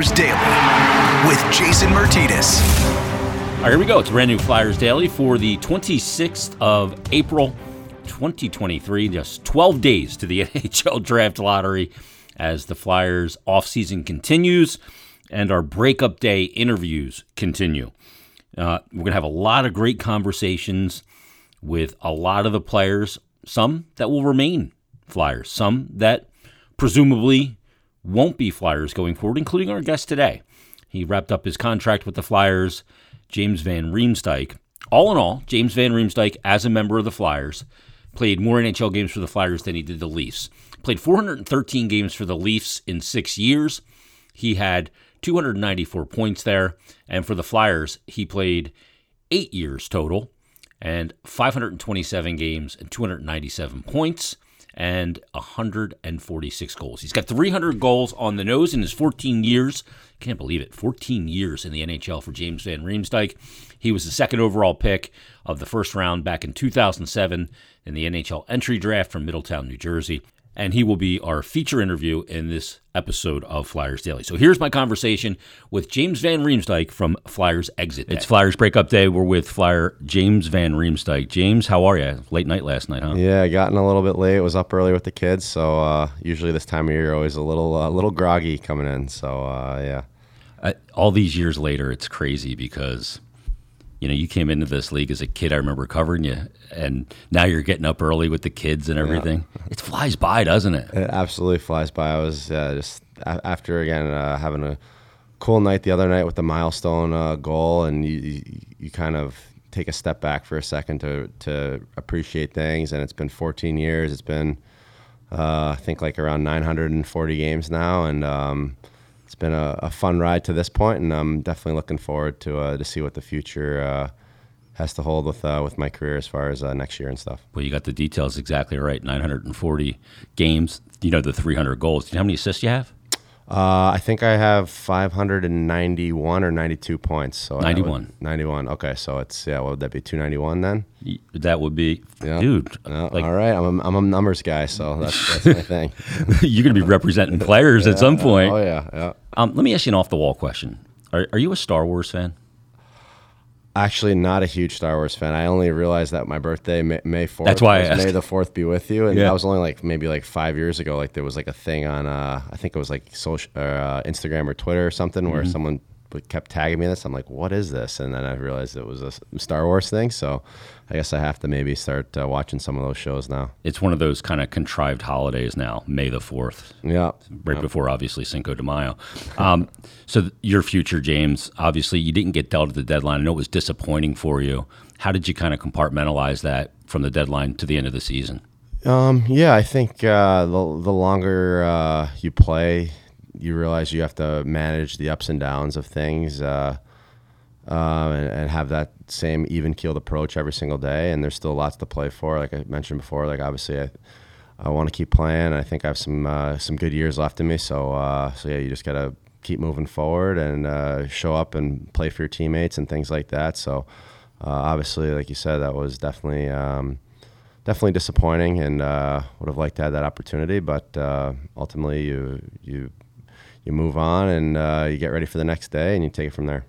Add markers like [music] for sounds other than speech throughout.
Flyers Daily with Jason Myrtetus. All right, here we go. It's brand new Flyers Daily for the 26th of April, 2023. Just 12 days to the [laughs] NHL Draft Lottery as the Flyers offseason continues and our breakup day interviews continue. Uh, we're going to have a lot of great conversations with a lot of the players, some that will remain Flyers, some that presumably won't be Flyers going forward, including our guest today. He wrapped up his contract with the Flyers, James Van Riemsdyk. All in all, James Van Riemsdyk, as a member of the Flyers, played more NHL games for the Flyers than he did the Leafs. Played 413 games for the Leafs in six years. He had 294 points there. And for the Flyers, he played eight years total and 527 games and 297 points and 146 goals. He's got 300 goals on the nose in his 14 years. Can't believe it. 14 years in the NHL for James Van Riemsdyk. He was the second overall pick of the first round back in 2007 in the NHL entry draft from Middletown, New Jersey and he will be our feature interview in this episode of Flyers Daily. So here's my conversation with James Van Riemsdyk from Flyers Exit. Day. It's Flyers Breakup Day. We're with Flyer James Van Riemsdyk. James, how are you? Late night last night, huh? Yeah, I gotten a little bit late. Was up early with the kids, so uh, usually this time of year always a little a uh, little groggy coming in. So uh, yeah. Uh, all these years later, it's crazy because you know, you came into this league as a kid. I remember covering you, and now you're getting up early with the kids and everything. Yeah. It flies by, doesn't it? It absolutely flies by. I was uh, just after again uh, having a cool night the other night with the milestone uh, goal, and you, you, you kind of take a step back for a second to to appreciate things. And it's been 14 years. It's been uh, I think like around 940 games now, and um, it's been a, a, fun ride to this point, and I'm definitely looking forward to uh, to see what the future uh, has to hold with uh, with my career as far as uh, next year and stuff. Well, you got the details exactly right. 940 games. You know the 300 goals. Do you know how many assists you have? Uh, I think I have 591 or 92 points. So 91. Would, 91. Okay, so it's yeah. What would that be? 291 then? That would be, dude. like, all right, I'm a, I'm a numbers guy, so that's, that's my thing. [laughs] You're gonna be representing players [laughs] yeah, at some point. Oh yeah, yeah. Um, let me ask you an off the wall question. Are, are you a Star Wars fan? Actually not a huge Star Wars fan. I only realized that my birthday May fourth. That's why I asked. May the fourth be with you, and yeah. that was only like maybe like five years ago. Like there was like a thing on uh, I think it was like social uh, Instagram or Twitter or something mm-hmm. where someone kept tagging me this. I'm like, what is this? And then I realized it was a Star Wars thing. So I guess I have to maybe start uh, watching some of those shows now. It's one of those kind of contrived holidays now, May the 4th. Yeah. Right yeah. before, obviously, Cinco de Mayo. Um, so, th- your future, James, obviously, you didn't get dealt at the deadline. I know it was disappointing for you. How did you kind of compartmentalize that from the deadline to the end of the season? Um, yeah, I think uh, the, the longer uh, you play, you realize you have to manage the ups and downs of things. Uh, uh, and, and, have that same even keeled approach every single day. And there's still lots to play for. Like I mentioned before, like obviously I, I want to keep playing. I think I have some uh, some good years left in me. So uh, so yeah, you just gotta keep moving forward and uh, show up and play for your teammates and things like that. So uh, obviously, like you said, that was definitely. Um, definitely disappointing, and would have liked to have that opportunity. But ultimately, you you you move on and uh, you get ready for the next day and you take it from there.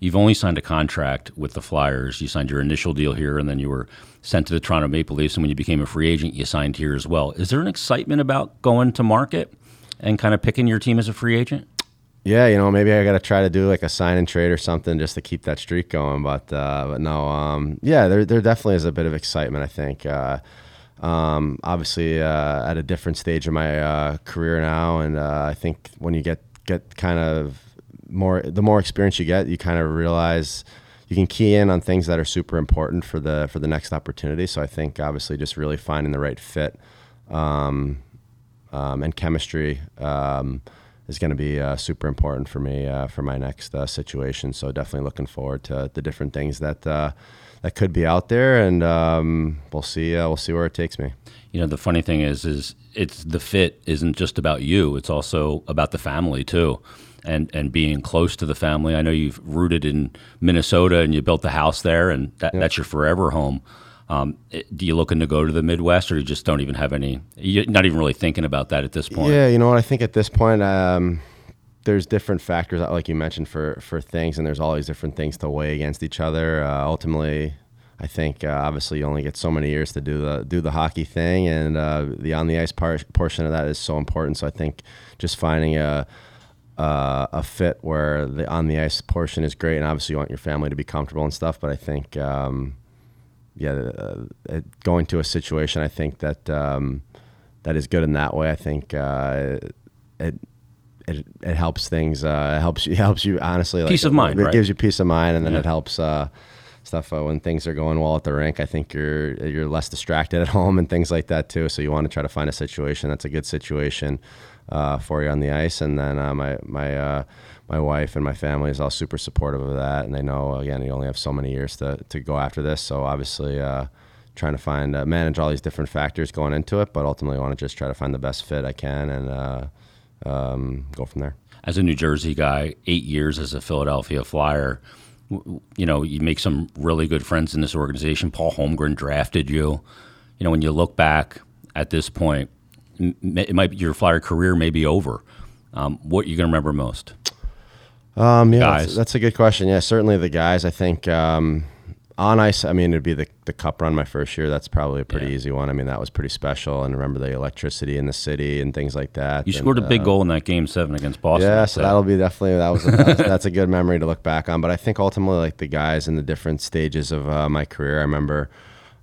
You've only signed a contract with the Flyers. You signed your initial deal here, and then you were sent to the Toronto Maple Leafs. And when you became a free agent, you signed here as well. Is there an excitement about going to market and kind of picking your team as a free agent? Yeah, you know, maybe I got to try to do like a sign and trade or something just to keep that streak going. But uh, but no, um, yeah, there there definitely is a bit of excitement. I think. Uh, um, obviously, uh, at a different stage of my uh, career now, and uh, I think when you get get kind of more, the more experience you get, you kind of realize you can key in on things that are super important for the for the next opportunity. So I think obviously just really finding the right fit um, um, and chemistry um, is going to be uh, super important for me uh, for my next uh, situation. So definitely looking forward to the different things that uh, that could be out there, and um, we'll see. Uh, we'll see where it takes me. You know, the funny thing is, is it's the fit isn't just about you; it's also about the family too, and and being close to the family. I know you've rooted in Minnesota and you built the house there, and that, yeah. that's your forever home. Um, do you looking to go to the Midwest, or you just don't even have any? You're not even really thinking about that at this point. Yeah, you know what? I think at this point, um, there's different factors, like you mentioned, for for things, and there's all these different things to weigh against each other. Uh, ultimately, I think uh, obviously you only get so many years to do the do the hockey thing, and uh, the on the ice part, portion of that is so important. So I think just finding a uh, a fit where the on the ice portion is great, and obviously you want your family to be comfortable and stuff. But I think, um, yeah, uh, going to a situation, I think that um, that is good in that way. I think uh, it it, it helps things. Uh, it helps you [laughs] helps you honestly. Like, peace of mind. It, right? gives you peace of mind, and then yeah. it helps uh, stuff uh, when things are going well at the rink. I think you're you're less distracted at [laughs] home and things like that too. So you want to try to find a situation that's a good situation uh, for you on the ice. And then uh, my my uh, my wife and my family is all super supportive of that, and they know again you only have so many years to to go after this. So obviously. Uh, trying to find uh, manage all these different factors going into it, but ultimately I want to just try to find the best fit I can and um, go from there. As a New Jersey guy, eight years as a Philadelphia Flyer, you know, you make some really good friends in this organization. Paul Holmgren drafted you. You know, when you look back at this point, it might be, your flyer career may be over. Um, what are you going to remember most? Um, yeah, that's, that's, a good question. Yeah, certainly the guys. I think um, on ice, I mean, it'd be the, the cup run my first year. That's probably a pretty yeah. easy one. I mean, that was pretty special. And remember the electricity in the city and things like that. You and, scored a big uh, goal in that game seven against Boston. Yeah, so that'll be definitely, that was, a, that's, that's, a good memory to look back on. But I think ultimately, like the guys in the different stages of uh, my career, I remember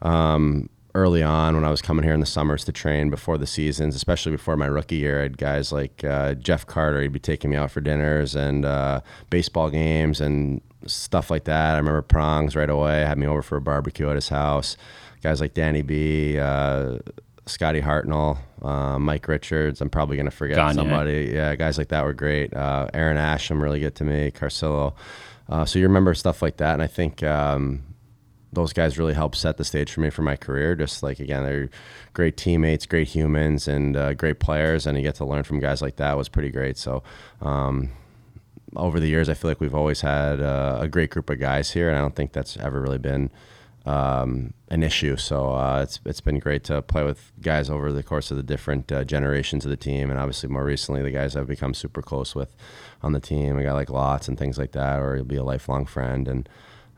um, early on when I was coming here in the summers to train before the seasons, especially before my rookie year, I had guys like uh, Jeff Carter. He'd be taking me out for dinners and uh, baseball games and stuff like that. I remember Prongs right away had me over for a barbecue at his house. Guys like Danny B, uh, Scotty Hartnell, uh, Mike Richards. I'm probably going to forget somebody. Yeah, guys like that were great. Uh, Aaron Asham really good to me. Carcillo. Uh, so you remember stuff like that, and I think um, those guys really helped set the stage for me for my career. Just like again, they're great teammates, great humans, and uh, great players, and you get to learn from guys like that was pretty great. So. Um, over the years, I feel like we've always had uh, a great group of guys here, and I don't think that's ever really been um, an issue. So uh, it's it's been great to play with guys over the course of the different uh, generations of the team, and obviously more recently the guys I've become super close with on the team. A guy like Lots and things like that, or he'll be a lifelong friend, and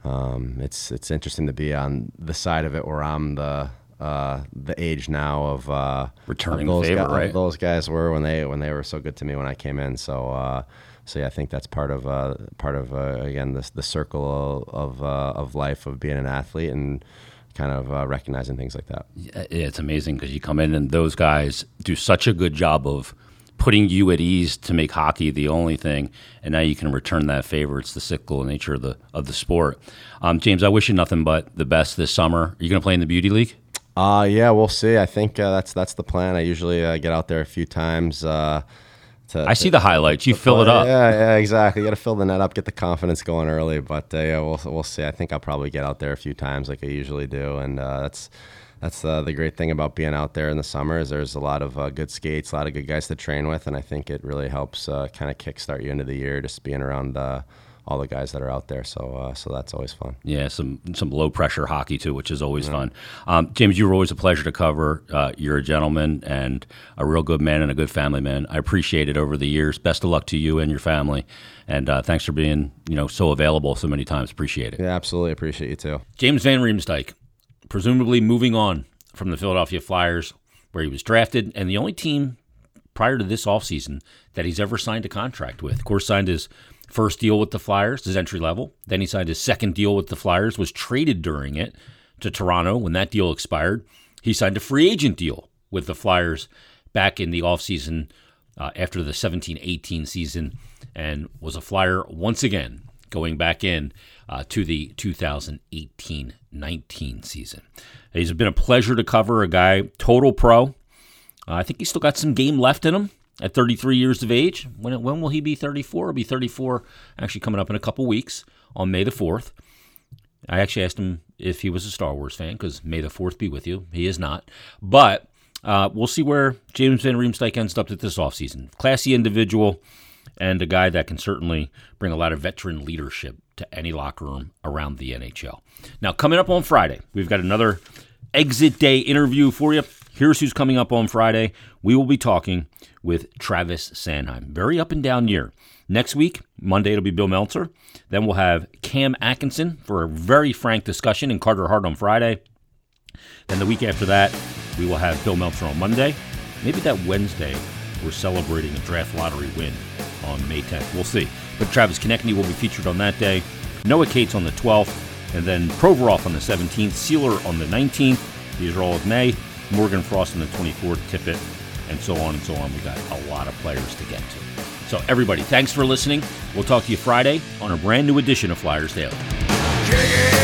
um, it's it's interesting to be on the side of it where I'm the uh, the age now of uh, returning those favor, guys, right? Those guys were when they when they were so good to me when I came in. So uh, so yeah, I think that's part of uh, part of uh, again the the circle of uh, of life of being an athlete and kind of uh, recognizing things like that. Yeah, it's amazing because you come in and those guys do such a good job of putting you at ease to make hockey the only thing, and now you can return that favor. It's the cyclical nature of the of the sport. Um, James, I wish you nothing but the best this summer. Are you going to play in the beauty league? Uh, yeah, we'll see. I think uh, that's that's the plan. I usually uh, get out there a few times. Uh, to, I see the highlights. You fill play. it up. Yeah, yeah, exactly. You got to fill the net up, get the confidence going early. But uh, yeah, we'll we'll see. I think I'll probably get out there a few times, like I usually do, and uh, that's that's uh, the great thing about being out there in the summer is there's a lot of uh, good skates, a lot of good guys to train with, and I think it really helps uh, kind of kickstart you into the year, just being around uh, all the guys that are out there. So uh, so that's always fun. Yeah, some some low pressure hockey too, which is always yeah. fun. Um, James, you were always a pleasure to cover. Uh, you're a gentleman and a real good man and a good family man. I appreciate it over the years. Best of luck to you and your family. And uh, thanks for being you know so available so many times. Appreciate it. Yeah, absolutely appreciate you too. James Van Riemsdyk, presumably moving on from the Philadelphia Flyers, where he was drafted, and the only team prior to this offseason that he's ever signed a contract with. Of course, signed his first deal with the Flyers, his entry level. Then he signed his second deal with the Flyers, was traded during it to Toronto when that deal expired. He signed a free agent deal with the Flyers back in the offseason uh, after the 17 18 season and was a Flyer once again going back in uh, to the 2018 19 season. He's been a pleasure to cover, a guy, total pro. Uh, I think he's still got some game left in him at 33 years of age. When, when will he be 34? He'll be 34 actually coming up in a couple weeks on May the 4th. I actually asked him if he was a Star Wars fan because May the 4th be with you. He is not. But uh, we'll see where James Van Riemsdyk ends up at this offseason. Classy individual and a guy that can certainly bring a lot of veteran leadership to any locker room around the NHL. Now, coming up on Friday, we've got another exit day interview for you. Here's who's coming up on Friday. We will be talking with Travis Sanheim. Very up and down year Next week, Monday, it'll be Bill Meltzer. Then we'll have Cam Atkinson for a very frank discussion and Carter Hart on Friday. Then the week after that, we will have Bill Meltzer on Monday. Maybe that Wednesday, we're celebrating a draft lottery win on May 10th. We'll see. But Travis Konecny will be featured on that day. Noah Cates on the 12th, and then Provorov on the 17th, Seeler on the 19th. These are all of May. Morgan Frost on the 24th, Tippett, and so on and so on. We got a lot of players to get to. So, everybody, thanks for listening. We'll talk to you Friday on a brand new edition of Flyers Daily.